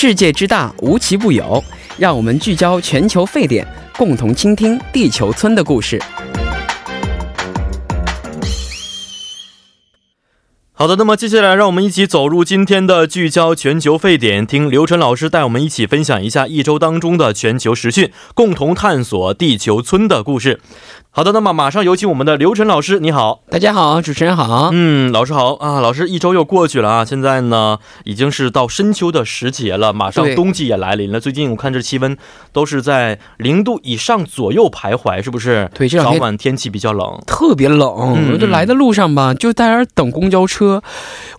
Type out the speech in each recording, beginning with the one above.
世界之大，无奇不有。让我们聚焦全球沸点，共同倾听地球村的故事。好的，那么接下来让我们一起走入今天的聚焦全球沸点，听刘晨老师带我们一起分享一下一周当中的全球时讯，共同探索地球村的故事。好的，那么马上有请我们的刘晨老师，你好，大家好，主持人好。嗯，老师好啊，老师一周又过去了啊，现在呢已经是到深秋的时节了，马上冬季也来临了。最近我看这气温都是在零度以上左右徘徊，是不是？对，这早晚天气比较冷，特别冷。我就来的路上吧，就在那等公交车，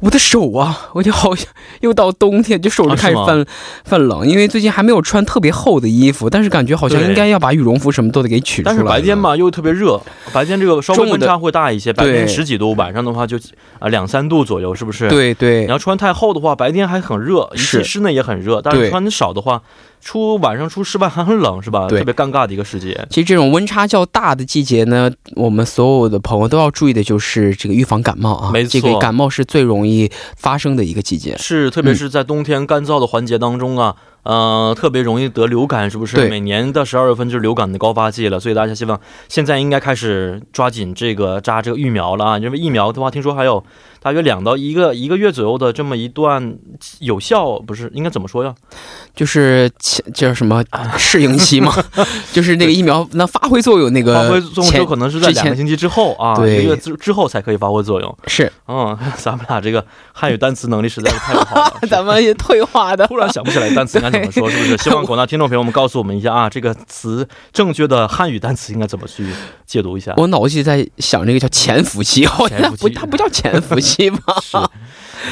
我的手啊，我就好像又到冬天，就手就开始泛泛冷，因为最近还没有穿特别厚的衣服，但是感觉好像应该要把羽绒服什么都得给取出来。但是白天嘛，又特别。热，白天这个稍微温差会大一些，白天十几度，晚上的话就啊两三度左右，是不是？对对。你要穿太厚的话，白天还很热，一进室内也很热，但是穿的少的话，出晚上出室外还很冷，是吧？特别尴尬的一个时节。其实这种温差较大的季节呢，我们所有的朋友都要注意的就是这个预防感冒啊。没错，这个感冒是最容易发生的一个季节。是，特别是在冬天干燥的环节当中啊。呃，特别容易得流感，是不是？每年的十二月份就是流感的高发季了，所以大家希望现在应该开始抓紧这个扎这个疫苗了啊！因为疫苗的话，听说还有。大约两到一个一个月左右的这么一段有效，不是应该怎么说呀？就是叫什么 适应期嘛？就是那个疫苗能发挥作用，那个发挥作用可能是在两个星期之后啊，一个月之之后才可以发挥作用。是，嗯，咱们俩这个汉语单词能力实在是太不好了，咱们也退化的，突然想不起来单词应该怎么说，是不是？希望广大听众朋友们告诉我们一下啊，这个词正确的汉语单词应该怎么去解读一下？我脑子里在想这个叫潜伏期，它不，它不叫潜伏期。是，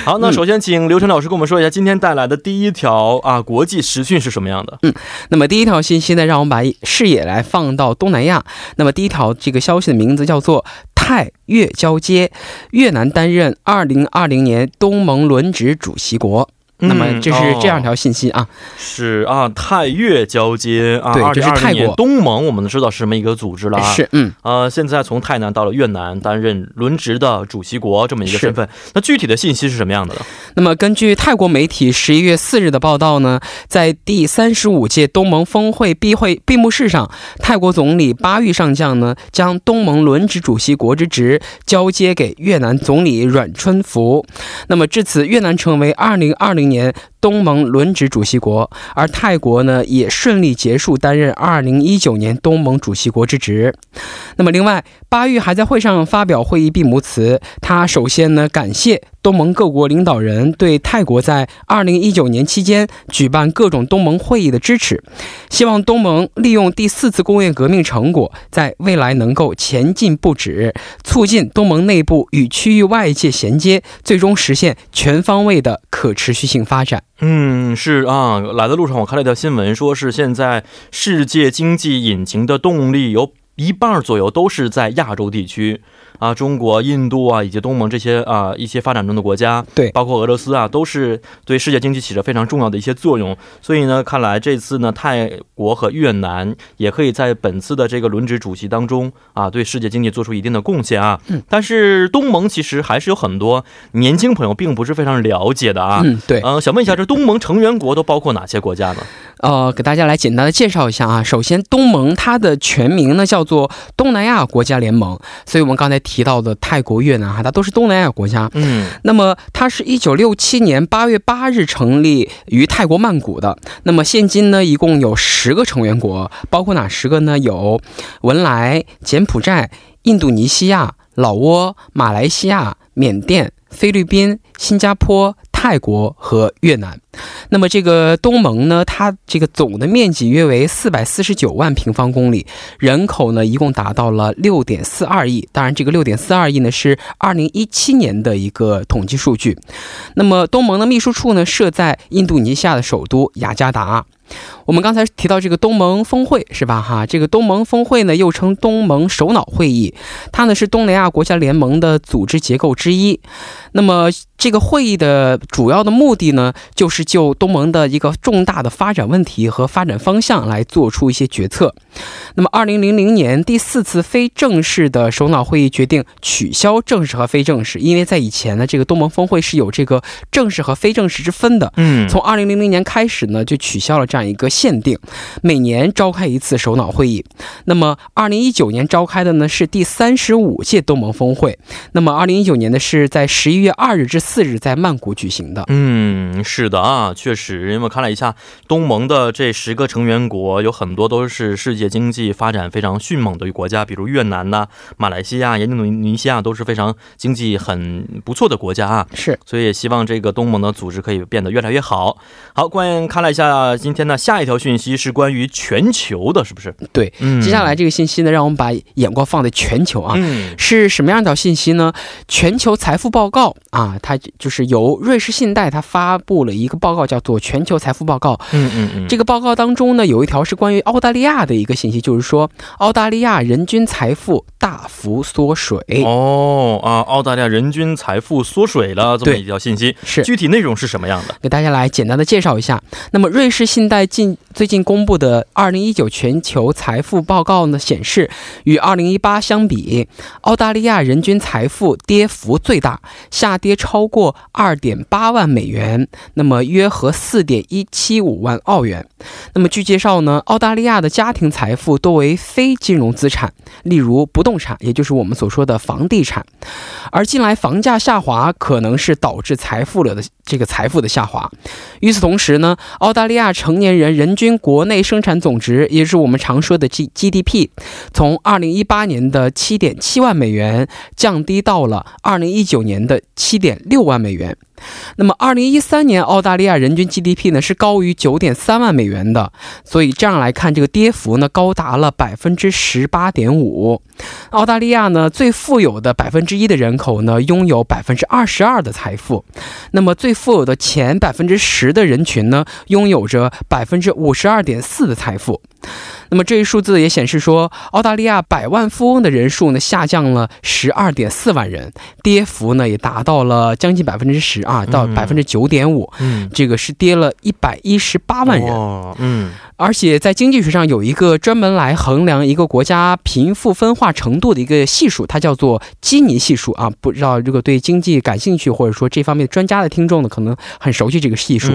好，那首先请刘晨老师跟我们说一下今天带来的第一条啊国际时讯是什么样的？嗯，那么第一条信息呢，让我们把视野来放到东南亚。那么第一条这个消息的名字叫做泰越交接，越南担任二零二零年东盟轮值主席国。那么这是这样一条信息啊，是啊，泰越交接啊，对，这是泰国。东盟，我们都知道是什么一个组织了。啊，是嗯。呃，现在从泰南到了越南担任轮值的主席国这么一个身份，那具体的信息是什么样的呢？那么根据泰国媒体十一月四日的报道呢，在第三十五届东盟峰会闭会闭幕式上，泰国总理巴育上将呢将东盟轮值主席国之职交接给越南总理阮春福，那么至此，越南成为二零二零。年东盟轮值主席国，而泰国呢也顺利结束担任二零一九年东盟主席国之职。那么，另外，巴育还在会上发表会议闭幕词。他首先呢感谢东盟各国领导人对泰国在二零一九年期间举办各种东盟会议的支持，希望东盟利用第四次工业革命成果，在未来能够前进不止，促进东盟内部与区域外界衔接，最终实现全方位的可持续性发展。嗯，是啊，来的路上我看了一条新闻，说是现在世界经济引擎的动力有。一半左右都是在亚洲地区。啊，中国、印度啊，以及东盟这些啊一些发展中的国家，对，包括俄罗斯啊，都是对世界经济起着非常重要的一些作用。所以呢，看来这次呢，泰国和越南也可以在本次的这个轮值主席当中啊，对世界经济做出一定的贡献啊。嗯。但是东盟其实还是有很多年轻朋友并不是非常了解的啊。嗯，对。嗯，想问一下，这东盟成员国都包括哪些国家呢？呃，给大家来简单的介绍一下啊。首先，东盟它的全名呢叫做东南亚国家联盟，所以我们刚才。提到的泰国、越南哈，它都是东南亚国家。嗯，那么它是一九六七年八月八日成立于泰国曼谷的。那么现今呢，一共有十个成员国，包括哪十个呢？有文莱、柬埔寨、印度尼西亚、老挝、马来西亚、缅甸、菲律宾、新加坡。泰国和越南，那么这个东盟呢，它这个总的面积约为四百四十九万平方公里，人口呢一共达到了六点四二亿。当然，这个六点四二亿呢是二零一七年的一个统计数据。那么东盟的秘书处呢设在印度尼西亚的首都雅加达。我们刚才提到这个东盟峰会是吧？哈，这个东盟峰会呢，又称东盟首脑会议，它呢是东南亚国家联盟的组织结构之一。那么这个会议的主要的目的呢，就是就东盟的一个重大的发展问题和发展方向来做出一些决策。那么，二零零零年第四次非正式的首脑会议决定取消正式和非正式，因为在以前呢，这个东盟峰会是有这个正式和非正式之分的。嗯，从二零零零年开始呢，就取消了这样一个限定，每年召开一次首脑会议。那么，二零一九年召开的呢是第三十五届东盟峰会。那么，二零一九年呢是在十一月二日至四日在曼谷举行的。嗯，是的啊，确实，因为看了一下东盟的这十个成员国，有很多都是世界经济。发展非常迅猛的国家，比如越南呐、马来西亚、印度尼西亚都是非常经济很不错的国家啊。是，所以也希望这个东盟的组织可以变得越来越好。好，关看了一下今天的下一条讯息是关于全球的，是不是？对，接下来这个信息呢，让我们把眼光放在全球啊，是什么样的信息呢？全球财富报告啊，它就是由瑞士信贷它发布了一个报告，叫做全球财富报告。嗯嗯嗯，这个报告当中呢，有一条是关于澳大利亚的一个信息，就是说，澳大利亚人均财富大幅缩水哦啊！澳大利亚人均财富缩水了，这么一条信息是具体内容是什么样的？给大家来简单的介绍一下。那么，瑞士信贷在近最近公布的二零一九全球财富报告呢，显示与二零一八相比，澳大利亚人均财富跌幅最大，下跌超过二点八万美元，那么约合四点一七五万澳元。那么据介绍呢，澳大利亚的家庭财富多为非金融资产，例如不动产，也就是我们所说的房地产。而近来房价下滑，可能是导致财富了的这个财富的下滑。与此同时呢，澳大利亚成年人人均国内生产总值，也就是我们常说的 G GDP，从二零一八年的七点七万美元降低到了二零一九年的七点六万美元。那么，二零一三年澳大利亚人均 GDP 呢是高于九点三万美元的，所以这样来看，这个跌幅呢高达了百分之十八点五。澳大利亚呢最富有的百分之一的人口呢拥有百分之二十二的财富，那么最富有的前百分之十的人群呢拥有着百分之五十二点四的财富。那么这一数字也显示说，澳大利亚百万富翁的人数呢下降了十二点四万人，跌幅呢也达到了将近百分之十啊，到百分之九点五。嗯，这个是跌了一百一十八万人。嗯，而且在经济学上有一个专门来衡量一个国家贫富分化程度的一个系数，它叫做基尼系数啊。不知道如果对经济感兴趣或者说这方面专家的听众呢，可能很熟悉这个系数。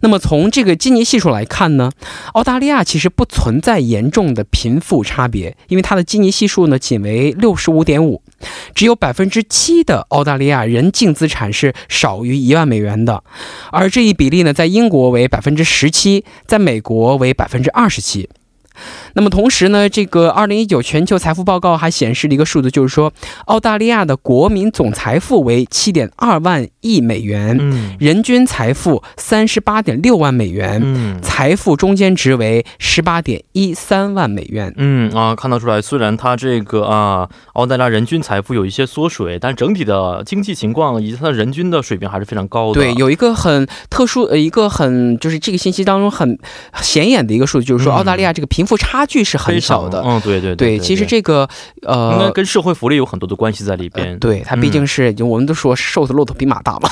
那么从这个基尼系数来看呢，澳大利亚其实不存在。严重的贫富差别，因为它的基尼系数呢仅为六十五点五，只有百分之七的澳大利亚人净资产是少于一万美元的，而这一比例呢，在英国为百分之十七，在美国为百分之二十七。那么同时呢，这个二零一九全球财富报告还显示了一个数字，就是说澳大利亚的国民总财富为七点二万亿美元，嗯，人均财富三十八点六万美元，嗯，财富中间值为十八点一三万美元，嗯啊，看得出来，虽然它这个啊澳大利亚人均财富有一些缩水，但整体的经济情况以及它的人均的水平还是非常高的。对，有一个很特殊呃，一个很就是这个信息当中很显眼的一个数据，就是说澳大利亚这个贫富差。距是很小的，嗯，对对对，其实这个呃，应该跟社会福利有很多的关系在里边。对，它毕竟是，我们都说瘦的骆驼比马大嘛，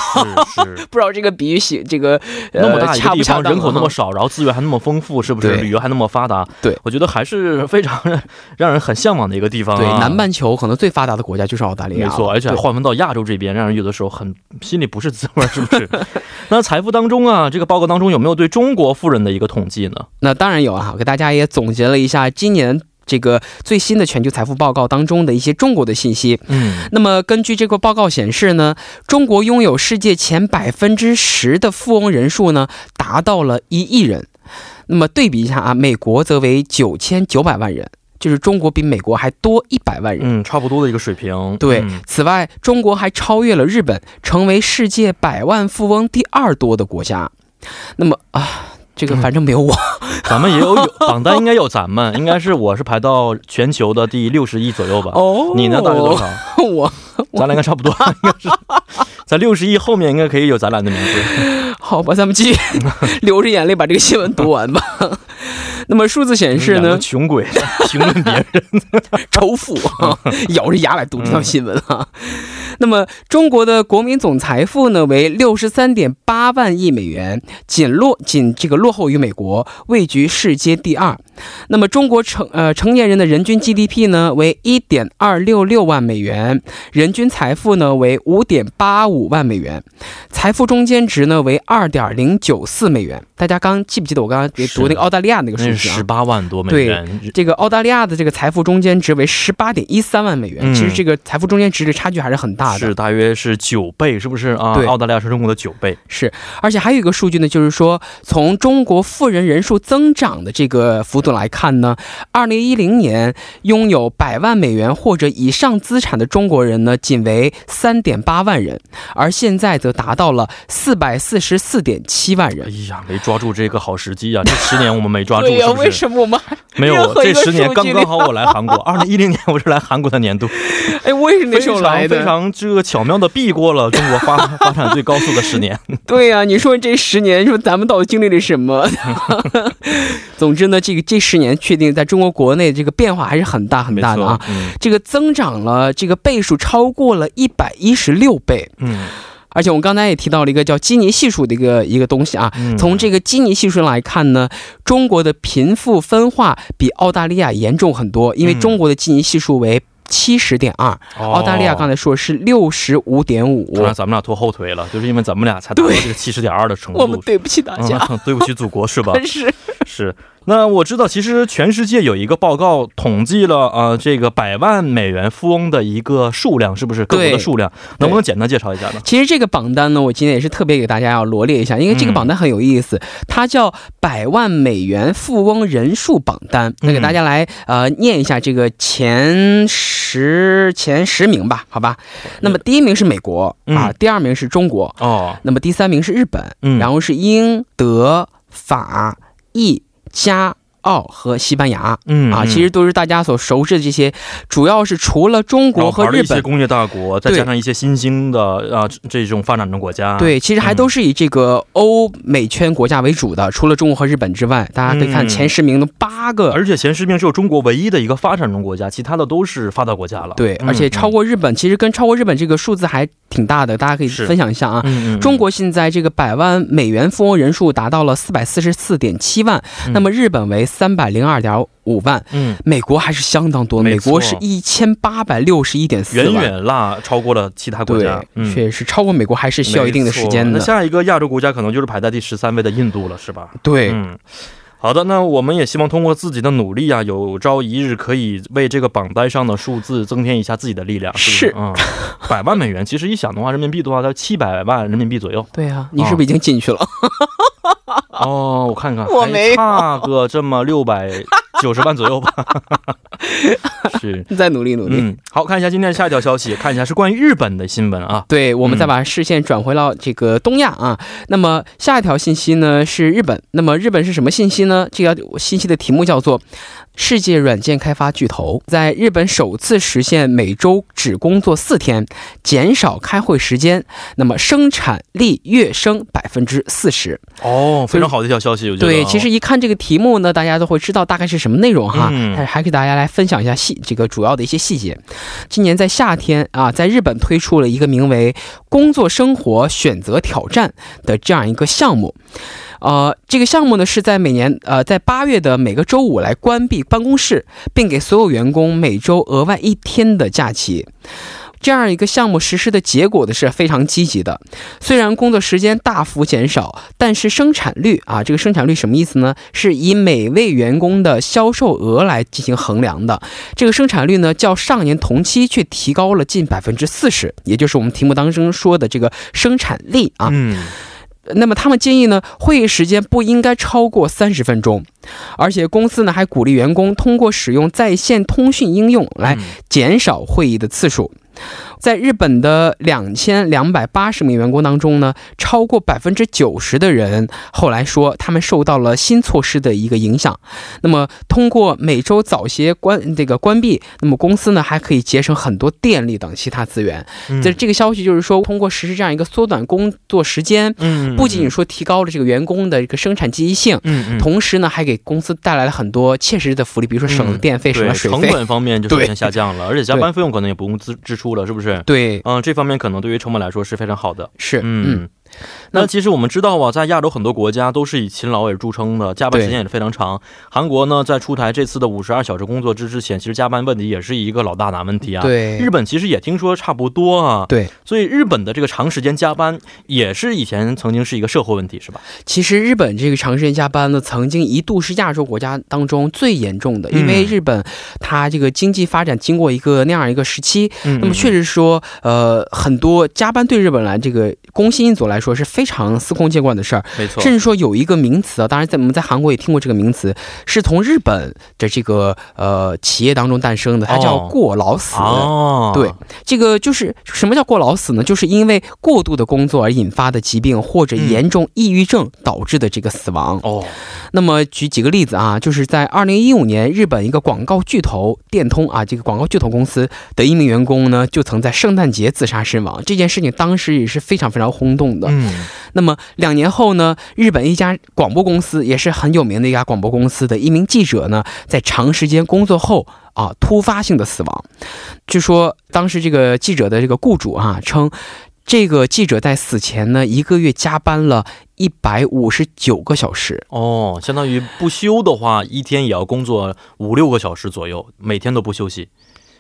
是是。不知道这个比喻写这个那么大一个地方，人口那么少，然后资源还那么丰富，是不是？旅游还那么发达？对，我觉得还是非常 让人很向往的一个地方。对，南半球可能最发达的国家就是澳大利亚，没错。而且划分到亚洲这边，让人有的时候很心里不是滋味，是不是？那财富当中啊，这个报告当中有没有对中国富人的一个统计呢？那当然有啊，我给大家也总结了一下今年。这个最新的全球财富报告当中的一些中国的信息，嗯，那么根据这个报告显示呢，中国拥有世界前百分之十的富翁人数呢，达到了一亿人。那么对比一下啊，美国则为九千九百万人，就是中国比美国还多一百万人，嗯，差不多的一个水平。对，此外，中国还超越了日本，成为世界百万富翁第二多的国家。那么啊。这个反正没有我，咱们也有有榜单，应该有咱们，应该是我是排到全球的第六十亿左右吧。哦，你呢？大约多少？我，咱俩应该差不多，应该是在六十亿后面，应该可以有咱俩的名字。好吧，咱们继续 流着眼泪把这个新闻读完吧。那么数字显示呢，穷鬼评论别人，仇富，咬着牙来读这条新闻啊。那么中国的国民总财富呢为六十三点八万亿美元，仅落仅这个落后于美国，位居世界第二。那么中国成呃成年人的人均 GDP 呢为一点二六六万美元，人均财富呢为五点八五万美元，财富中间值呢为二点零九四美元。大家刚记不记得我刚刚读那个澳大利亚那个数据啊？十八万多美元。对，这个澳大利亚的这个财富中间值为十八点一三万美元。其实这个财富中间值的差距还是很大的，是大约是九倍，是不是啊？对，澳大利亚是中国的九倍。是，而且还有一个数据呢，就是说从中国富人人数增长的这个幅度来看呢，二零一零年拥有百万美元或者以上资产的中国人呢，仅为三点八万人，而现在则达到了四百四十四点七万人。哎呀，没抓住这个好时机啊！这十年我们没抓住，是不是？为什么我们没有？这十年刚刚好，我来韩国，二零一零年我是来韩国的年度。哎，我也是那时候来的，非常这个巧妙的避过了中国发 发展最高速的十年。对呀，你说这十年，说咱们到底经历了什么？总之呢，这个这十年确定在中国国内这个变化还是很大很大的啊。这个增长了，这个倍数超过了一百一十六倍。嗯。而且我们刚才也提到了一个叫基尼系数的一个一个东西啊，从这个基尼系数来看呢，中国的贫富分化比澳大利亚严重很多，因为中国的基尼系数为七十点二，澳大利亚刚才说是六十五点五，看咱们俩拖后腿了，就是因为咱们俩才达到这个七十点二的程度，我们对不起大家，对不起祖国是吧？是是。那我知道，其实全世界有一个报告统计了啊，这个百万美元富翁的一个数量，是不是各国的数量？能不能简单介绍一下呢？其实这个榜单呢，我今天也是特别给大家要罗列一下，因为这个榜单很有意思，它叫百万美元富翁人数榜单。那给大家来呃念一下这个前十前十名吧，好吧？那么第一名是美国啊，第二名是中国哦，那么第三名是日本，然后是英、德、法、e。加。澳和西班牙，嗯啊，其实都是大家所熟知的这些，主要是除了中国和日本工业大国，再加上一些新兴的啊这种发展中国家，对，其实还都是以这个欧美圈国家为主的。除了中国和日本之外，大家可以看前十名的八个，而且前十名只有中国唯一的一个发展中国家，其他的都是发达国家了。对，而且超过日本，其实跟超过日本这个数字还挺大的，大家可以分享一下啊。中国现在这个百万美元富翁人数达到了四百四十四点七万，那么日本为。三百零二点五万，嗯，美国还是相当多，美国是一千八百六十一点四万，远远落超过了其他国家，确实超过美国还是需要一定的时间的。那下一个亚洲国家可能就是排在第十三位的印度了，是吧？对，嗯，好的，那我们也希望通过自己的努力啊，有朝一日可以为这个榜单上的数字增添一下自己的力量。是，嗯，百万美元，其实一想的话，人民币的话在七百万人民币左右。对啊，你是不是已经进去了？哦，我看看，我没差个这么六百九十万左右吧。是，再努力努力。嗯，好看一下今天的下一条消息，看一下是关于日本的新闻啊。对，我们再把视线转回到这个东亚啊。那么下一条信息呢是日本，那么日本是什么信息呢？这条信息的题目叫做。世界软件开发巨头在日本首次实现每周只工作四天，减少开会时间，那么生产力跃升百分之四十。哦，非常好的一条消息，我觉得。对，其实一看这个题目呢，大家都会知道大概是什么内容哈。嗯。还还给大家来分享一下细这个主要的一些细节。今年在夏天啊，在日本推出了一个名为“工作生活选择挑战”的这样一个项目。呃，这个项目呢是在每年呃在八月的每个周五来关闭办公室，并给所有员工每周额外一天的假期。这样一个项目实施的结果呢是非常积极的。虽然工作时间大幅减少，但是生产率啊，这个生产率什么意思呢？是以每位员工的销售额来进行衡量的。这个生产率呢，较上年同期却提高了近百分之四十，也就是我们题目当中说的这个生产力啊。嗯。那么他们建议呢，会议时间不应该超过三十分钟，而且公司呢还鼓励员工通过使用在线通讯应用来减少会议的次数。在日本的两千两百八十名员工当中呢，超过百分之九十的人后来说他们受到了新措施的一个影响。那么通过每周早些关这个关闭，那么公司呢还可以节省很多电力等其他资源。在这个消息就是说，通过实施这样一个缩短工作时间，嗯，不仅仅说提高了这个员工的一个生产积极性，嗯，同时呢还给公司带来了很多切实的福利，比如说省了电费、省了水费，成本方面就首先下降了，而且加班费用可能也不用支支出了，是不是？对，嗯，这方面可能对于成本来说是非常好的。是，嗯。那其实我们知道啊，在亚洲很多国家都是以勤劳而著称的，加班时间也是非常长。韩国呢，在出台这次的五十二小时工作制之前，其实加班问题也是一个老大难问题啊。对，日本其实也听说差不多啊。对，所以日本的这个长时间加班也是以前曾经是一个社会问题，是吧？其实日本这个长时间加班呢，曾经一度是亚洲国家当中最严重的，因为日本它这个经济发展经过一个那样一个时期，那么确实说，呃，很多加班对日本来这个工薪一族来说是非常。司空见惯的事儿，没错。甚至说有一个名词啊，当然在我们在韩国也听过这个名词，是从日本的这个呃企业当中诞生的，它叫过劳死。哦，对，这个就是什么叫过劳死呢？就是因为过度的工作而引发的疾病或者严重抑郁症导致的这个死亡。哦，那么举几个例子啊，就是在二零一五年，日本一个广告巨头电通啊，这个广告巨头公司的一名员工呢，就曾在圣诞节自杀身亡。这件事情当时也是非常非常轰动的。嗯。那么两年后呢？日本一家广播公司也是很有名的一家广播公司的一名记者呢，在长时间工作后啊，突发性的死亡。据说当时这个记者的这个雇主啊称，这个记者在死前呢一个月加班了一百五十九个小时哦，相当于不休的话，一天也要工作五六个小时左右，每天都不休息。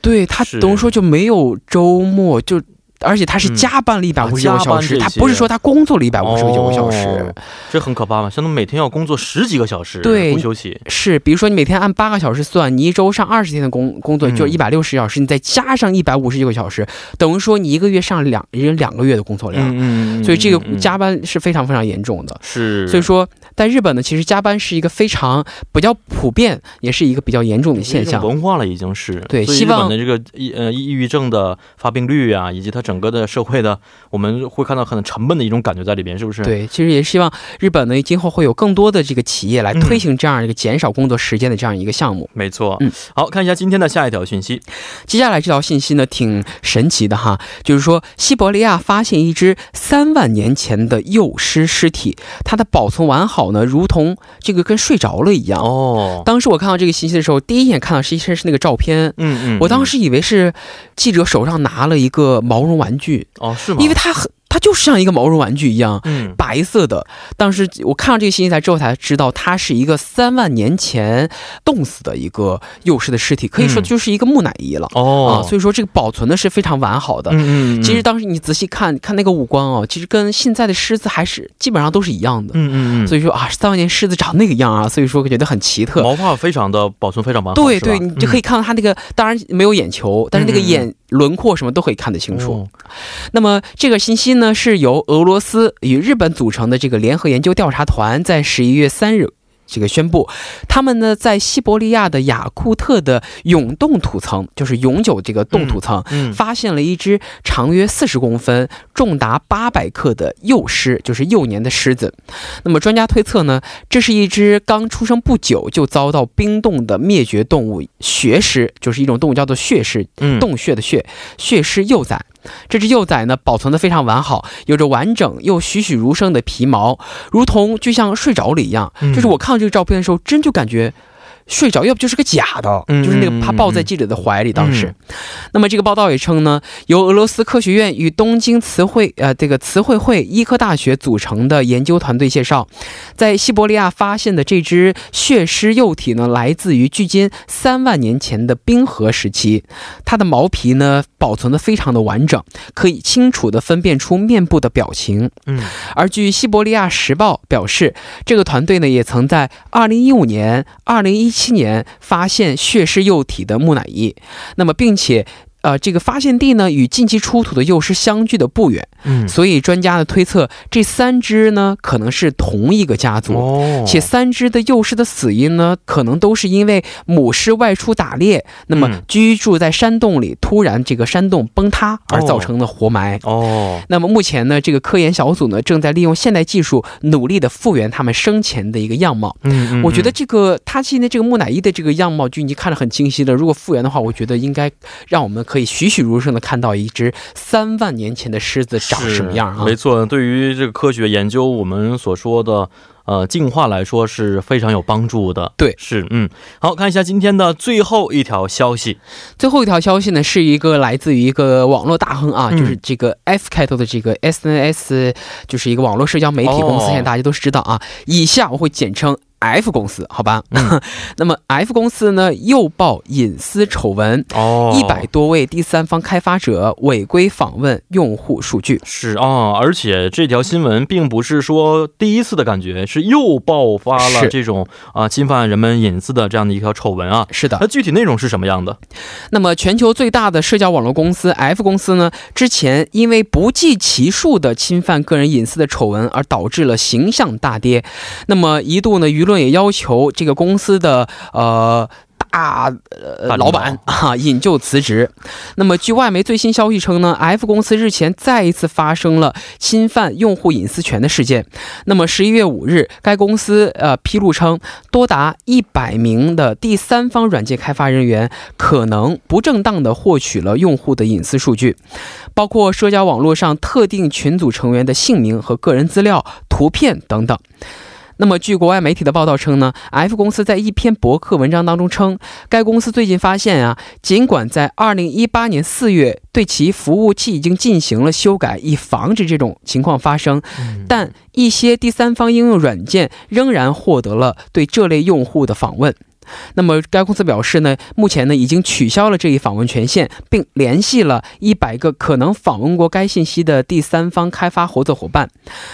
对他等于说就没有周末就。而且他是加班了一百五十九个小时，他不是说他工作了一百五十九个小时，这很可怕吗？相当于每天要工作十几个小时，对，不休息。是，比如说你每天按八个小时算，你一周上二十天的工工作就是一百六十小时，你再加上一百五十九个小时，等于说你一个月上两人两个月的工作量。嗯嗯。所以这个加班是非常非常严重的。是。所以说，在日本呢，其实加班是一个非常比较普遍，也是一个比较严重的现象。文化了已经是。对，希望的这个抑呃抑郁症的发病率啊，以及它整个的社会的。我们会看到很沉闷的一种感觉在里边，是不是？对，其实也希望日本呢，今后会有更多的这个企业来推行这样一个减少工作时间的这样一个项目。没错，嗯，好看一下今天的下一条信息。接下来这条信息呢，挺神奇的哈，就是说西伯利亚发现一只三万年前的幼狮尸体，它的保存完好呢，如同这个跟睡着了一样。哦，当时我看到这个信息的时候，第一眼看到实际上是那个照片，嗯嗯，我当时以为是记者手上拿了一个毛绒玩具。哦，是吗？因为它很。它就是像一个毛绒玩具一样，嗯，白色的。当时我看到这个信息才之后才知道，它是一个三万年前冻死的一个幼狮的尸体，可以说就是一个木乃伊了。哦，啊，所以说这个保存的是非常完好的。嗯嗯。其实当时你仔细看看那个五官哦，其实跟现在的狮子还是基本上都是一样的。嗯嗯嗯。所以说啊，三万年狮子长那个样啊，所以说觉得很奇特。毛发非常的保存非常完好。对对，你就可以看到它那个，当然没有眼球，但是那个眼。轮廓什么都可以看得清楚。那么这个信息呢，是由俄罗斯与日本组成的这个联合研究调查团在十一月三日。这个宣布，他们呢在西伯利亚的雅库特的永冻土层，就是永久这个冻土层，发现了一只长约四十公分、重达八百克的幼狮，就是幼年的狮子。那么专家推测呢，这是一只刚出生不久就遭到冰冻的灭绝动物血狮，就是一种动物叫做血狮，洞穴的穴，血狮幼崽。这只幼崽呢，保存的非常完好，有着完整又栩栩如生的皮毛，如同就像睡着了一样。就是我看到这个照片的时候，真就感觉。睡着，要不就是个假的，就是那个他抱在记者的怀里。当时，那么这个报道也称呢，由俄罗斯科学院与东京词汇呃这个词汇会医科大学组成的研究团队介绍，在西伯利亚发现的这只血狮幼体呢，来自于距今三万年前的冰河时期，它的毛皮呢保存的非常的完整，可以清楚的分辨出面部的表情。嗯，而据西伯利亚时报表示，这个团队呢也曾在二零一五年、二零一七年发现血尸幼体的木乃伊，那么并且呃，这个发现地呢与近期出土的幼狮相距的不远，嗯，所以专家呢推测这三只呢可能是同一个家族，哦，且三只的幼狮的死因呢可能都是因为母狮外出打猎，那么居住在山洞里，突然这个山洞崩塌而造成的活埋，哦，那么目前呢这个科研小组呢正在利用现代技术努力的复原他们生前的一个样貌，嗯，我觉得这个它现在这个木乃伊的这个样貌就已经看得很清晰了，如果复原的话，我觉得应该让我们。可以栩栩如生的看到一只三万年前的狮子长什么样啊？没错，对于这个科学研究，我们所说的呃进化来说是非常有帮助的。对，是嗯，好看一下今天的最后一条消息。最后一条消息呢，是一个来自于一个网络大亨啊，就是这个 F 开头的这个 SNS，就是一个网络社交媒体公司，现在大家都知道啊。以下我会简称。F 公司，好吧，那么 F 公司呢又爆隐私丑闻，哦，一百多位第三方开发者违规访问用户数据，是啊，而且这条新闻并不是说第一次的感觉，是又爆发了这种啊侵犯人们隐私的这样的一条丑闻啊，是的，那具体内容是什么样的？那么全球最大的社交网络公司 F 公司呢，之前因为不计其数的侵犯个人隐私的丑闻而导致了形象大跌，那么一度呢舆论也要求这个公司的呃大呃老板啊引咎辞职。那么，据外媒最新消息称呢，F 公司日前再一次发生了侵犯用户隐私权的事件。那么，十一月五日，该公司呃披露称，多达一百名的第三方软件开发人员可能不正当的获取了用户的隐私数据，包括社交网络上特定群组成员的姓名和个人资料、图片等等。那么，据国外媒体的报道称呢，F 公司在一篇博客文章当中称，该公司最近发现啊，尽管在2018年4月对其服务器已经进行了修改，以防止这种情况发生，但一些第三方应用软件仍然获得了对这类用户的访问。那么，该公司表示呢，目前呢已经取消了这一访问权限，并联系了一百个可能访问过该信息的第三方开发合作伙伴。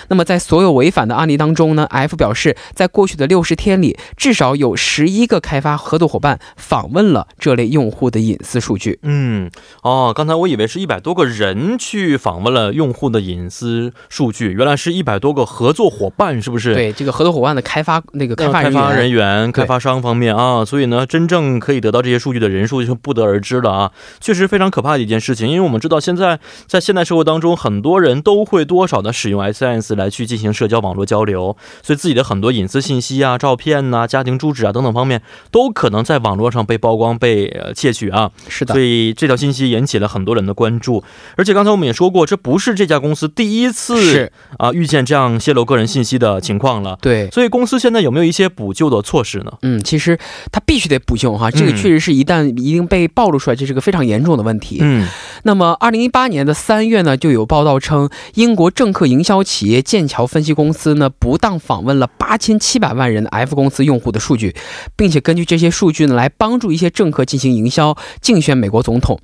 那么，在所有违反的案例当中呢，F 表示，在过去的六十天里，至少有十一个开发合作伙伴访问了这类用户的隐私数据。嗯，哦，刚才我以为是一百多个人去访问了用户的隐私数据，原来是一百多个合作伙伴，是不是？对，这个合作伙伴的开发那个开发开发人员、开发商方面啊。啊，所以呢，真正可以得到这些数据的人数就不得而知了啊！确实非常可怕的一件事情，因为我们知道现在在现代社会当中，很多人都会多少的使用 SNS 来去进行社交网络交流，所以自己的很多隐私信息啊、照片呐、家庭住址啊等等方面，都可能在网络上被曝光、被窃取啊。是的，所以这条信息引起了很多人的关注。而且刚才我们也说过，这不是这家公司第一次啊遇见这样泄露个人信息的情况了。对，所以公司现在有没有一些补救的措施呢？嗯，其实。他必须得补救哈，这个确实是一旦一定被暴露出来，这是个非常严重的问题。嗯，那么二零一八年的三月呢，就有报道称，英国政客营销企业剑桥分析公司呢，不当访问了八千七百万人的 F 公司用户的数据，并且根据这些数据呢，来帮助一些政客进行营销，竞选美国总统。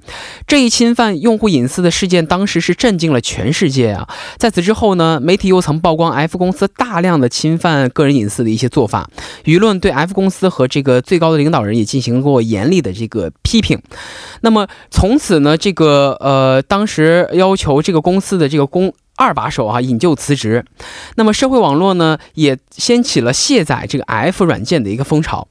这一侵犯用户隐私的事件，当时是震惊了全世界啊！在此之后呢，媒体又曾曝光 F 公司大量的侵犯个人隐私的一些做法，舆论对 F 公司和这个。最高的领导人也进行过严厉的这个批评，那么从此呢，这个呃，当时要求这个公司的这个公二把手啊引咎辞职，那么社会网络呢也掀起了卸载这个 F 软件的一个风潮。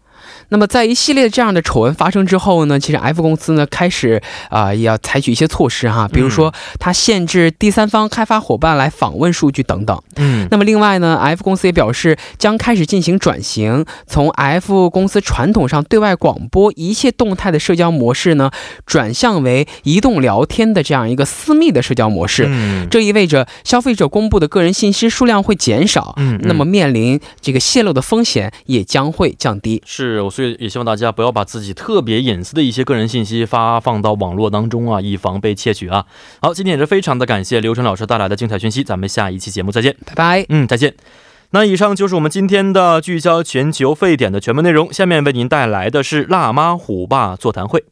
那么，在一系列这样的丑闻发生之后呢，其实 F 公司呢开始啊，也要采取一些措施哈，比如说它限制第三方开发伙伴来访问数据等等。嗯，那么另外呢，F 公司也表示将开始进行转型，从 F 公司传统上对外广播一切动态的社交模式呢，转向为移动聊天的这样一个私密的社交模式。嗯，这意味着消费者公布的个人信息数量会减少。嗯，那么面临这个泄露的风险也将会降低。是。所以也希望大家不要把自己特别隐私的一些个人信息发放到网络当中啊，以防被窃取啊。好，今天也是非常的感谢刘晨老师带来的精彩讯息，咱们下一期节目再见，拜拜。嗯，再见。那以上就是我们今天的聚焦全球沸点的全部内容，下面为您带来的是辣妈虎爸座谈会。